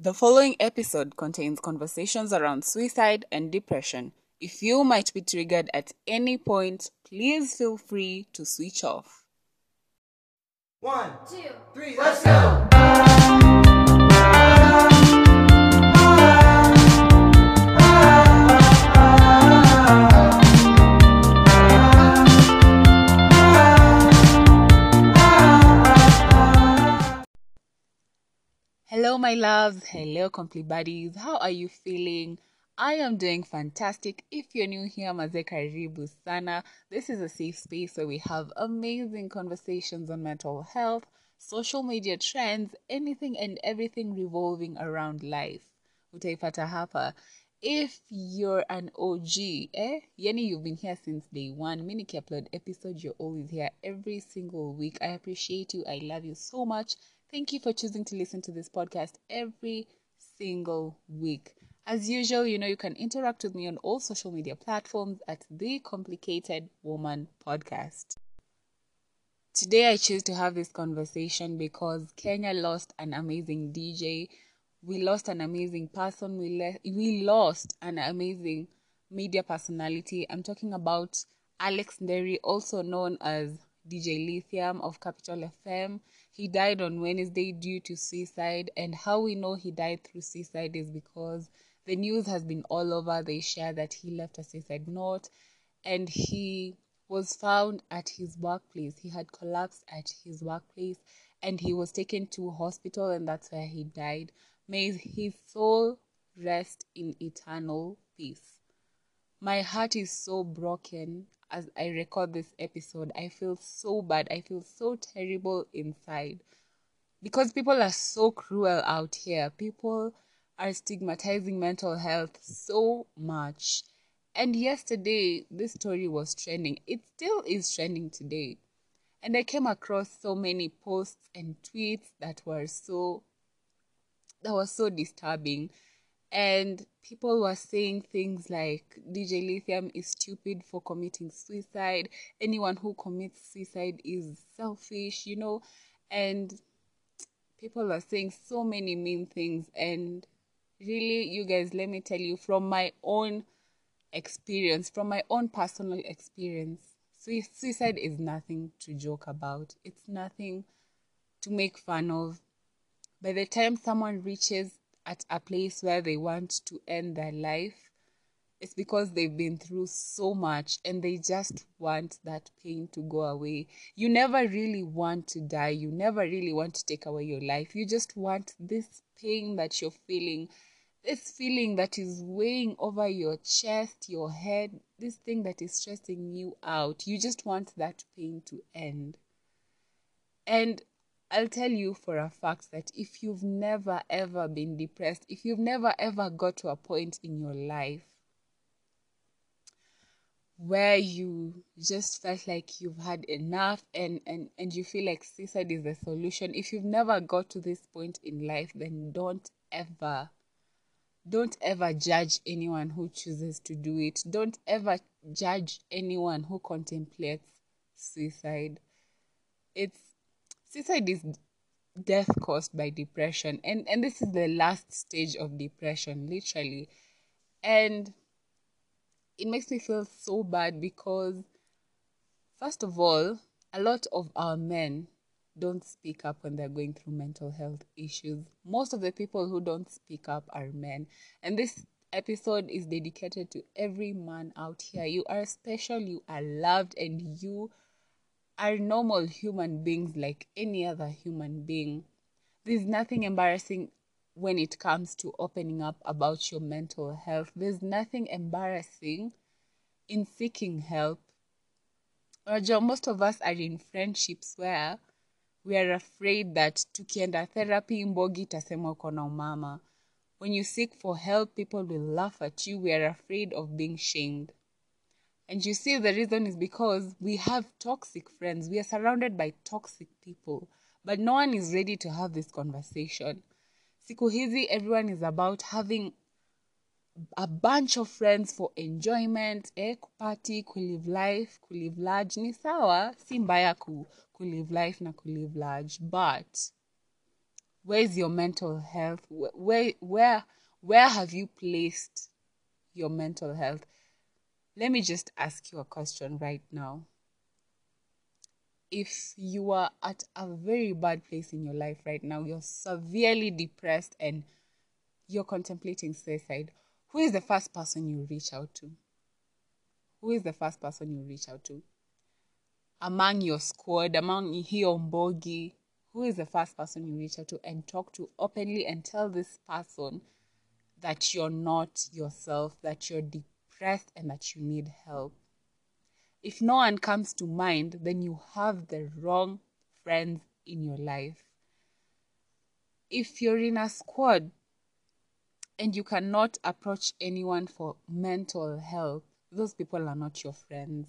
The following episode contains conversations around suicide and depression. If you might be triggered at any point, please feel free to switch off. One, two, three, let's go! My loves. Hello, compli-Baddies. How are you feeling? I am doing fantastic. If you're new here, Maze Karibu Sana. This is a safe space where we have amazing conversations on mental health, social media trends, anything and everything revolving around life. Utaipata hapa. If you're an OG, eh? Yani you've been here since day one. Mini upload episode, you're always here every single week. I appreciate you. I love you so much. Thank you for choosing to listen to this podcast every single week. As usual, you know, you can interact with me on all social media platforms at The Complicated Woman Podcast. Today, I choose to have this conversation because Kenya lost an amazing DJ. We lost an amazing person. We, le- we lost an amazing media personality. I'm talking about Alex Nderi, also known as DJ Lithium of Capital FM. He died on Wednesday due to suicide, and how we know he died through suicide is because the news has been all over. They share that he left a suicide note and he was found at his workplace. He had collapsed at his workplace and he was taken to hospital, and that's where he died. May his soul rest in eternal peace. My heart is so broken as I record this episode. I feel so bad. I feel so terrible inside because people are so cruel out here. People are stigmatizing mental health so much. And yesterday, this story was trending. It still is trending today. And I came across so many posts and tweets that were so that was so disturbing and people were saying things like DJ Lithium is stupid for committing suicide. Anyone who commits suicide is selfish, you know, and people were saying so many mean things. And really, you guys, let me tell you from my own experience, from my own personal experience, suicide is nothing to joke about, it's nothing to make fun of. By the time someone reaches at a place where they want to end their life, it's because they've been through so much and they just want that pain to go away. You never really want to die. You never really want to take away your life. You just want this pain that you're feeling, this feeling that is weighing over your chest, your head, this thing that is stressing you out. You just want that pain to end. And I'll tell you for a fact that if you've never ever been depressed, if you've never ever got to a point in your life where you just felt like you've had enough and, and, and you feel like suicide is the solution, if you've never got to this point in life, then don't ever, don't ever judge anyone who chooses to do it. Don't ever judge anyone who contemplates suicide. It's suicide is death caused by depression and and this is the last stage of depression literally. And it makes me feel so bad because first of all a lot of our men don't speak up when they're going through mental health issues. Most of the people who don't speak up are men. And this episode is dedicated to every man out here. You are special you are loved and you are normal human beings like any other human being. There's nothing embarrassing when it comes to opening up about your mental health. There's nothing embarrassing in seeking help. Roger, most of us are in friendships where we are afraid that tukienda therapy mbogi itasema uko na umama. When you seek for help, people will laugh at you. We are afraid of being shamed. And you see, the reason is because we have toxic friends. We are surrounded by toxic people, but no one is ready to have this conversation. Siku hizi, everyone is about having a bunch of friends for enjoyment, eh, kupati, kulive life, kulive large. Ni sawa, si mbaya ku, kulive life na kulive large, but Where's your mental health? Where where where have you placed your mental health? Let me just ask you a question right now. If you are at a very bad place in your life right now, you're severely depressed and you're contemplating suicide, who is the first person you reach out to? Who is the first person you reach out to? Among your squad, among your mbogi, who is the first person you reach out to and talk to openly and tell this person that you're not yourself, that you're depressed, and that you need help? If no one comes to mind, then you have the wrong friends in your life. If you're in a squad and you cannot approach anyone for mental help, those people are not your friends.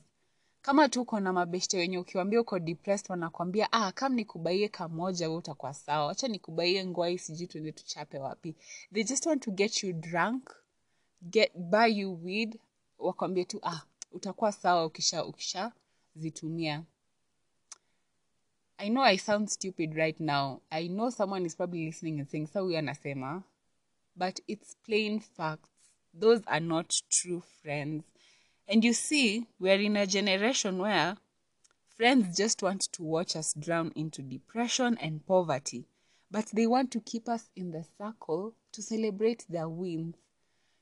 Kama tu uko na mabeshte wenye ukiwambia uko depressed wanakwambia ah, kam nikubaie kamoja we utakuwa sawa, wacha nikubaie ngwai, sijui tuende tuchape wapi. They just want to get you drunk, get buy you weed, wakwambie tu ah, utakuwa sawa ukisha ukisha zitumia. I know I sound stupid right now. I know someone is probably listening and saying, sa huyu anasema but it's plain facts. Those are not true friends. And you see, we're in a generation where friends just want to watch us drown into depression and poverty, but they want to keep us in the circle to celebrate their wins.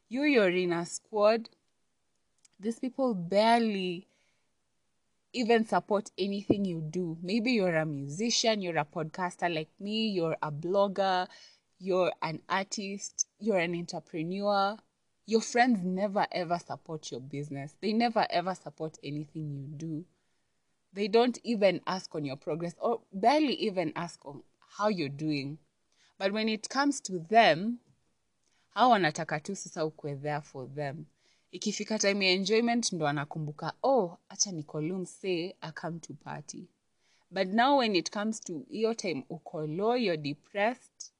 You, you're in a squad, these people barely even support anything you do. Maybe you're a musician, you're a podcaster like me, you're a blogger, you're an artist, you're an entrepreneur, your friends never ever support your business. They never ever support anything you do. They don't even ask on your progress or barely even ask on how you're doing. But when it comes to them, hao wanataka tu sasa ukwe there for them. Ikifika time ya enjoyment ndo anakumbuka, oh, acha Nicole say I come to party. But now when it comes to hiyo time uko low, you're depressed,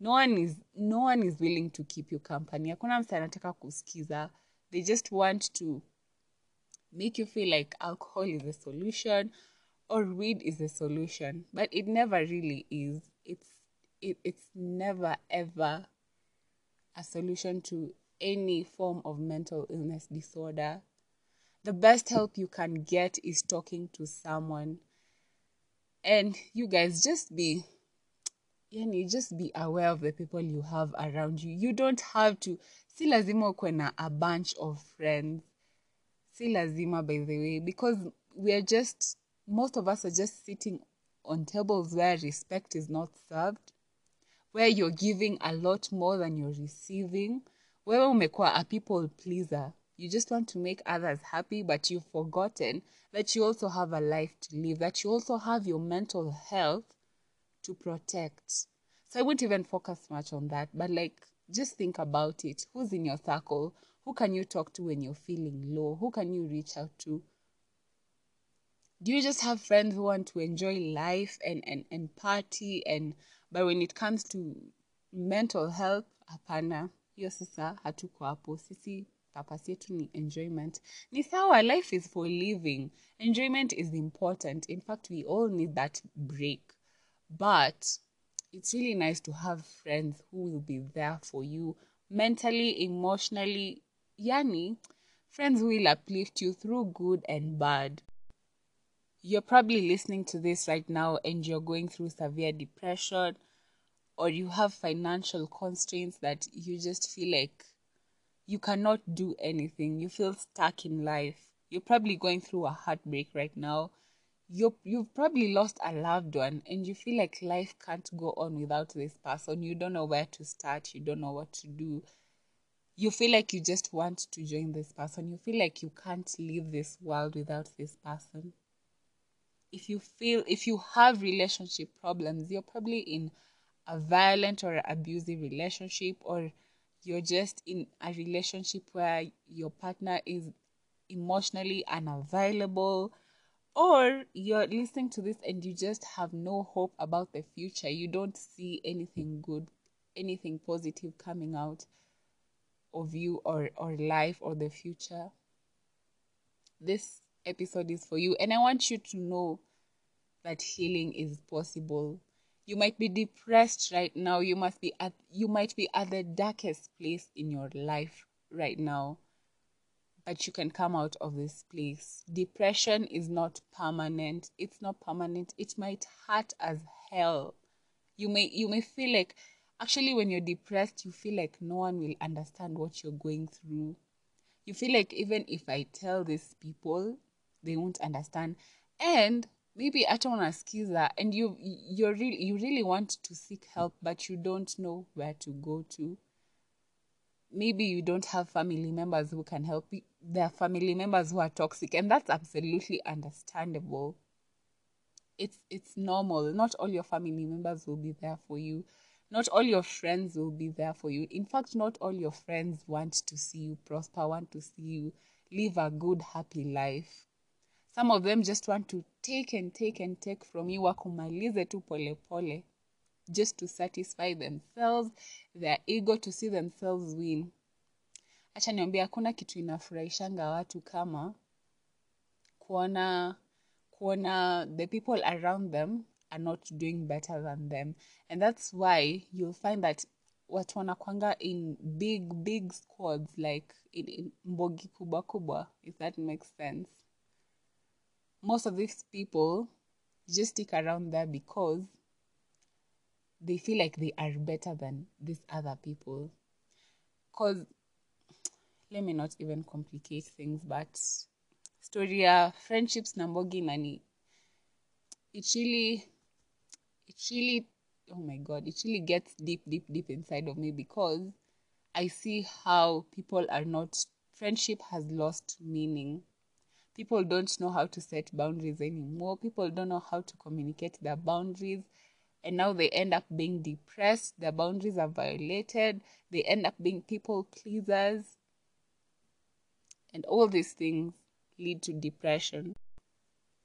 no one is no one is willing to keep you company hakuna msa anataka kusikiza they just want to make you feel like alcohol is a solution or weed is a solution but it never really is it's it, it's never ever a solution to any form of mental illness disorder. The best help you can get is talking to someone. And you guys just be yani just be aware of the people you have around you. You don't have to si lazima na a bunch of friends. Si lazima by the way because we are just most of us are just sitting on tables where respect is not served where you're giving a lot more than you're receiving wewe umekuwa a people pleaser you just want to make others happy but you've forgotten that you also have a life to live that you also have your mental health to protect. So I won't even focus much on that, but like just think about it. Who's in your circle? Who can you talk to when you're feeling low? Who can you reach out to? Do you just have friends who want to enjoy life and, and, and party and but when it comes to mental health, hapana. Hiyo sasa hatuko hapo. Sisi purpose yetu ni enjoyment. Ni sawa, life is for living. Enjoyment is important. In fact, we all need that break. But it's really nice to have friends who will be there for you mentally, emotionally. Yani, friends will uplift you through good and bad. You're probably listening to this right now and you're going through severe depression or you have financial constraints that you just feel like you cannot do anything. You feel stuck in life. You're probably going through a heartbreak right now you you've probably lost a loved one and you feel like life can't go on without this person you don't know where to start you don't know what to do you feel like you just want to join this person you feel like you can't leave this world without this person if you feel if you have relationship problems you're probably in a violent or abusive relationship or you're just in a relationship where your partner is emotionally unavailable or you're listening to this and you just have no hope about the future. You don't see anything good anything positive coming out of you or or life or the future. This episode is for you and i want you to know that healing is possible You might be depressed right now. You must be at you might be at the darkest place in your life right now. But you can come out of this place. Depression is not permanent. It's not permanent. It might hurt as hell. You may you may feel like actually when you're depressed, you feel like no one will understand what you're going through. You feel like even if I tell these people, they won't understand. And maybe hata unasikiza and you you really you really want to seek help but you don't know where to go to. Maybe you don't have family members who can help you. There are family members who are toxic and that's absolutely understandable. It's it's normal. Not all your family members will be there for you. Not all your friends will be there for you. In fact not all your friends want to see you prosper want to see you live a good happy life some of them just want to take and take and take from you wakumalize tu polepole pole just to satisfy themselves their ego to see themselves win. Hacha niambia hakuna kitu inafurahishanga watu kama kuona kuona the people around them are not doing better than them. And that's why you'll find that watu wanakwanga in big big squads like in, in mbogi kubwa kubwa if that makes sense most of these people just stick around there because they feel like they are better than these other people. Because, let me not even complicate things, but story ya friendships na mbogi nani, it really, it really, oh my god, it really gets deep, deep, deep inside of me because I see how people are not, friendship has lost meaning people don't know how to set boundaries anymore. People don't know how to communicate their boundaries. And now they end up being depressed. Their boundaries are violated. They end up being people pleasers. And all these things lead to depression.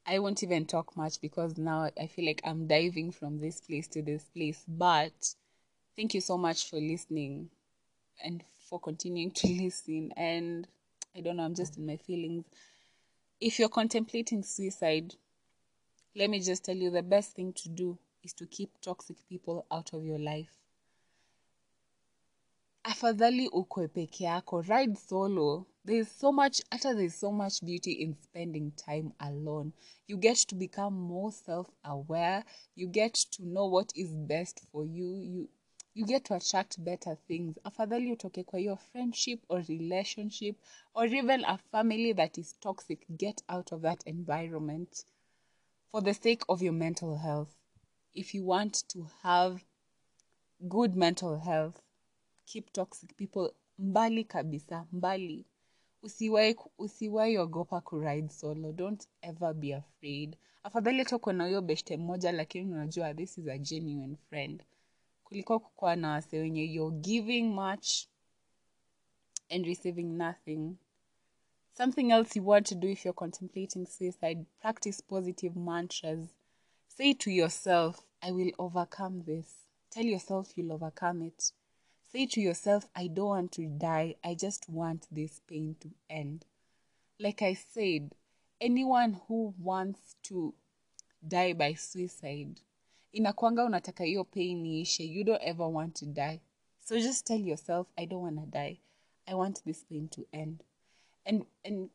I won't even talk much because now i feel like i'm diving from this place to this place. But thank you so much for listening and for continuing to listen. And i don't know i'm just in my feelings if you're contemplating suicide, let me just tell you the best thing to do is to keep toxic people out of your life. Afadhali peke yako, ride solo. There is so much, after there is so much beauty in spending time alone. You get to become more self-aware. You get to know what is best for you. You you get to attract better things. Afadhali utoke kwa hiyo friendship or relationship or even a family that is toxic get out of that environment for the sake of your mental health. If you want to have good mental health keep toxic people mbali kabisa mbali. Usiwai usiwai ogopa kuride solo. Don't ever be afraid. Afadhali hata uko na huyo beshte mmoja lakini unajua this is a genuine friend kuliko kukuwa na wase wenye you're giving much and receiving nothing. Something else you want to do if you're contemplating suicide practice positive mantras. Say to yourself i will overcome this. Tell yourself you'll overcome it. Say to yourself i don't want to die. I just want this pain to end. Like i said anyone who wants to die by suicide inakwanga unataka hiyo pain iishe you don't ever want to die. So just tell yourself i don't want to die. I want this pain to end. And and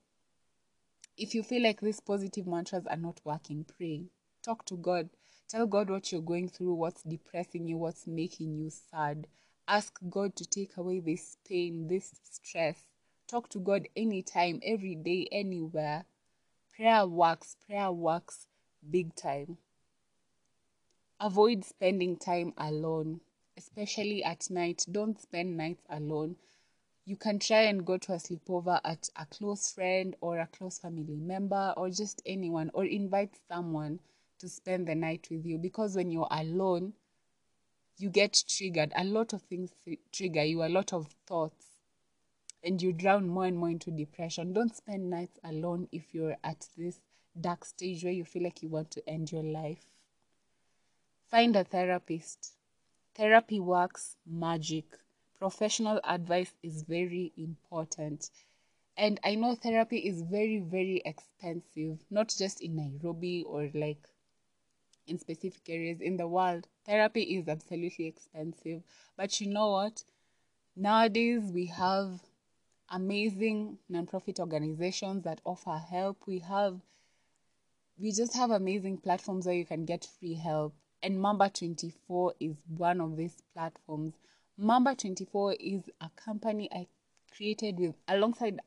if you feel like these positive mantras are not working pray. Talk to god. Tell god what you're going through what's depressing you what's making you sad. Ask god to take away this pain this stress. Talk to god anytime every day anywhere. Prayer works prayer works big time avoid spending time alone especially at night. Don't spend nights alone. You can try and go to a sleepover at a close friend or a close family member or just anyone or invite someone to spend the night with you. Because when you're alone you get triggered. A lot of things trigger you a lot of thoughts and you drown more and more into depression. Don't spend nights alone if you're at this dark stage where you feel like you want to end your life Find a therapist. Therapy works magic. Professional advice is very important. And I know therapy is very, very expensive, not just in Nairobi or like in specific areas in the world. Therapy is absolutely expensive. But you know what? Nowadays, we have amazing nonprofit organizations that offer help. We have we just have amazing platforms where you can get free help. And Mamba 24 is one of these platforms. Mamba 24 is a company I created with alongside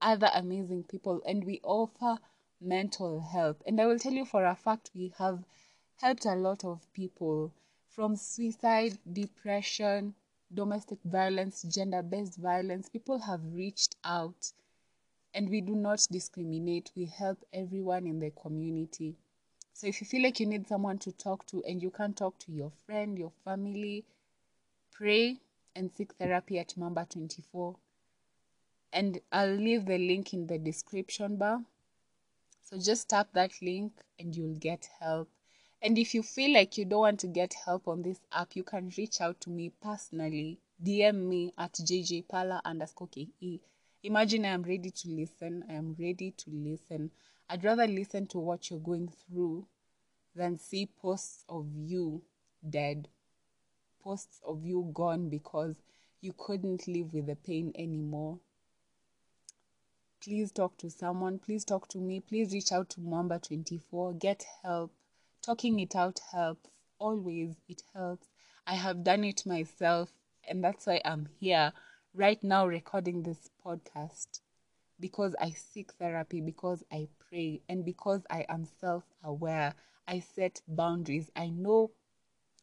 other amazing people and we offer mental health. And I will tell you for a fact we have helped a lot of people from suicide, depression, domestic violence, gender based violence. People have reached out and we do not discriminate. We help everyone in the community. So if you feel like you need someone to talk to and you can't talk to your friend, your family, pray and seek therapy at Mamba 24. And I'll leave the link in the description bar. So just tap that link and you'll get help. And if you feel like you don't want to get help on this app, you can reach out to me personally. DM me at jjpala underscore ke. Imagine I am ready to listen. I am ready to listen. I'd rather listen to what you're going through than see posts of you dead, posts of you gone because you couldn't live with the pain anymore. Please talk to someone. Please talk to me. Please reach out to Mamba 24. Get help. Talking it out helps. Always, it helps. I have done it myself, and that's why I'm here right now recording this podcast because I seek therapy, because I pray, and because I am self aware. I set boundaries. I know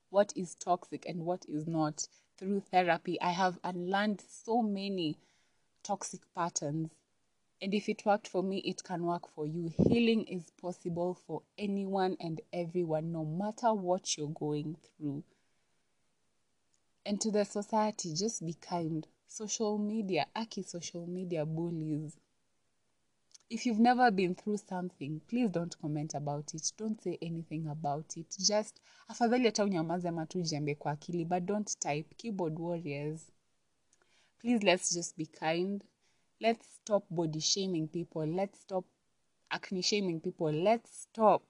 what is toxic and what is not through therapy. I have unlearned so many toxic patterns. And if it worked for me, it can work for you. Healing is possible for anyone and everyone, no matter what you're going through. And to the society, just be kind social media, aki social media bullies. If you've never been through something, please don't comment about it. Don't say anything about it. Just afadhali hata unyamaze ama tu jembe kwa akili, but don't type keyboard warriors. Please let's just be kind. Let's stop body shaming people. Let's stop acne shaming people. Let's stop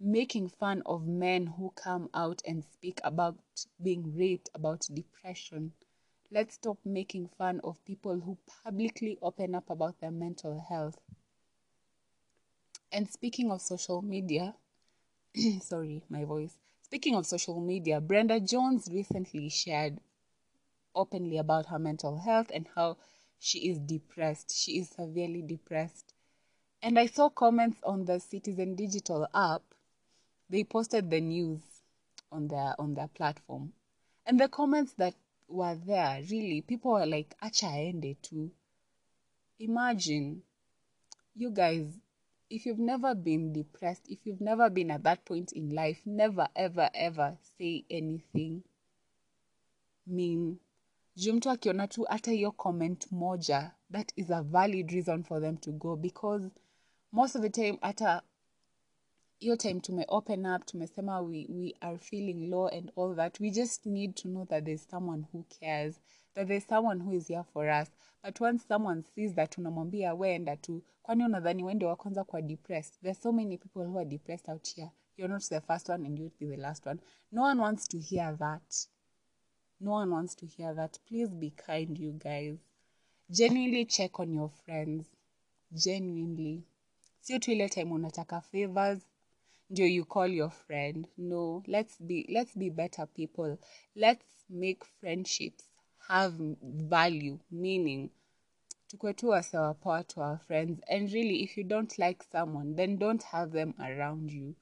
making fun of men who come out and speak about being raped, about depression. Let's stop making fun of people who publicly open up about their mental health. And speaking of social media, sorry, my voice. Speaking of social media, Brenda Jons recently shared openly about her mental health and how she is depressed. She is severely depressed. And I saw comments on the Citizen Digital app. They posted the news on their on their platform. And the comments that were there, really, people were like, acha aende tu. Imagine, you guys, if you've never been depressed, if you've never been at that point in life, never, ever, ever say anything mean. Juu mtu akiona tu hata hiyo comment moja, that is a valid reason for them to go because most of the time hata hiyo time tume open up tumesema we, we are feeling low and all that we just need to know that there's someone who cares that there's someone who is here for us. But once someone sees that unamwambia weenda tu kwani unadhani wende wa kwanza kwa depressed? There's so many people who are depressed out here. You're not the first one and you'll be the last one. No one wants to hear that. No one wants to hear that. Please be kind you guys. Genuinely check on your friends. Genuinely. Sio tu ile time unataka favors ndio you call your friend. No let's be let's be better people. Let's make friendships have value meaning tukwe tu wasewa poa to our friends. And really if you don't like someone then don't have them around you.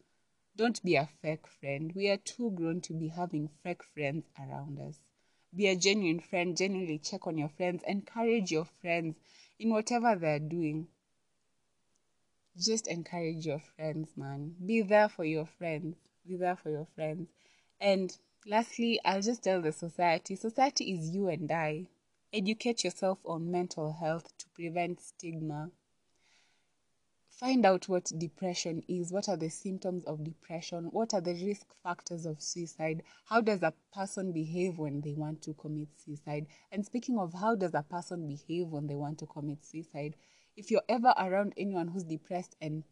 Don't be a fake friend. We are too grown to be having fake friends around us. Be a genuine friend. Genuinely check on your friends. Encourage your friends in whatever they're doing just encourage your friends, man. Be there for your friends. Be there for your friends. And lastly, I'll just tell the society society is you and I. Educate yourself on mental health to prevent stigma. Find out what depression is. What are the symptoms of depression? What are the risk factors of suicide? How does a person behave when they want to commit suicide? And speaking of how does a person behave when they want to commit suicide, if you're ever around anyone who's depressed and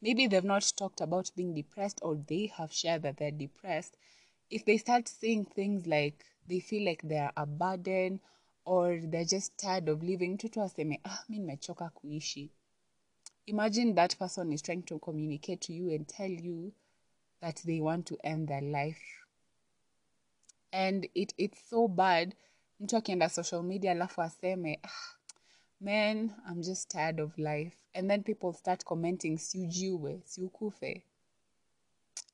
maybe they've not talked about being depressed or they have shared that they're depressed, if they start saying things like they feel like they're a burden or they're just tired of living, ah, kuishi. Imagine that person is trying to communicate to you and tell you that they want to end their life. And it, it's so bad mtu akienda social media alafu aseme ah, man i'm just tired of life. And then people start commenting siujiwe siukufe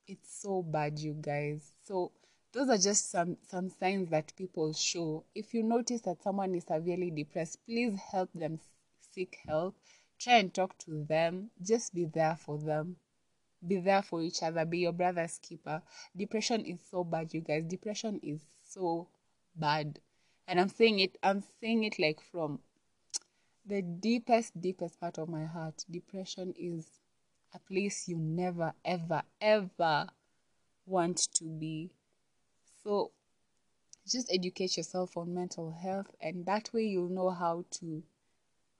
it's so bad you guys. So those are just some some signs that people show. If you notice that someone is severely depressed please help them seek help. Try and talk to them. Just be there for them. Be there for each other. Be your brother's keeper. Depression is so bad you guys. Depression is so bad. And i'm saying it i'm saying it like from the deepest deepest part of my heart depression is a place you never ever ever want to be. So just educate yourself on mental health and that way you'll know how to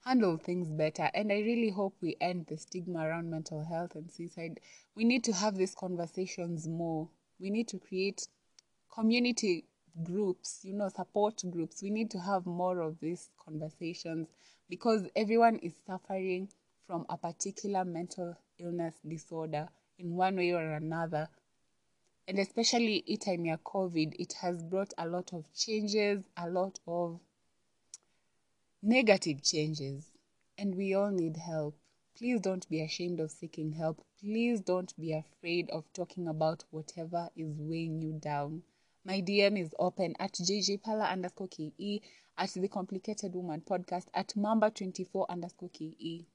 handle things better. And i really hope we end the stigma around mental health and suicide. We need to have these conversations more. We need to create community groups, you know, support groups. We need to have more of these conversations because everyone is suffering from a particular mental illness disorder in one way or another. And especially in time of COVID, it has brought a lot of changes, a lot of negative changes. And we all need help. Please don't be ashamed of seeking help. Please don't be afraid of talking about whatever is weighing you down. My DM is open at jjpala underscore ke, at the Complicated Woman podcast, at mamba24 underscore ke.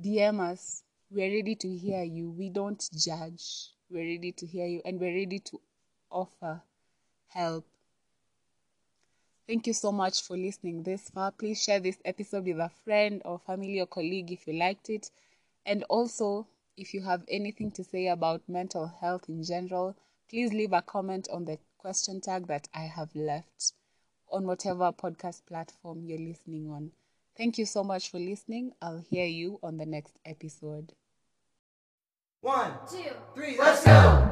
DM us. We're ready to hear you. We don't judge. We're ready to hear you and we're ready to offer help. Thank you so much for listening this far. Please share this episode with a friend or family or colleague if you liked it. And also, if you have anything to say about mental health in general, please leave a comment on the question tag that I have left on whatever podcast platform you're listening on. Thank you so much for listening. I'll hear you on the next episode. One, two, three, let's go!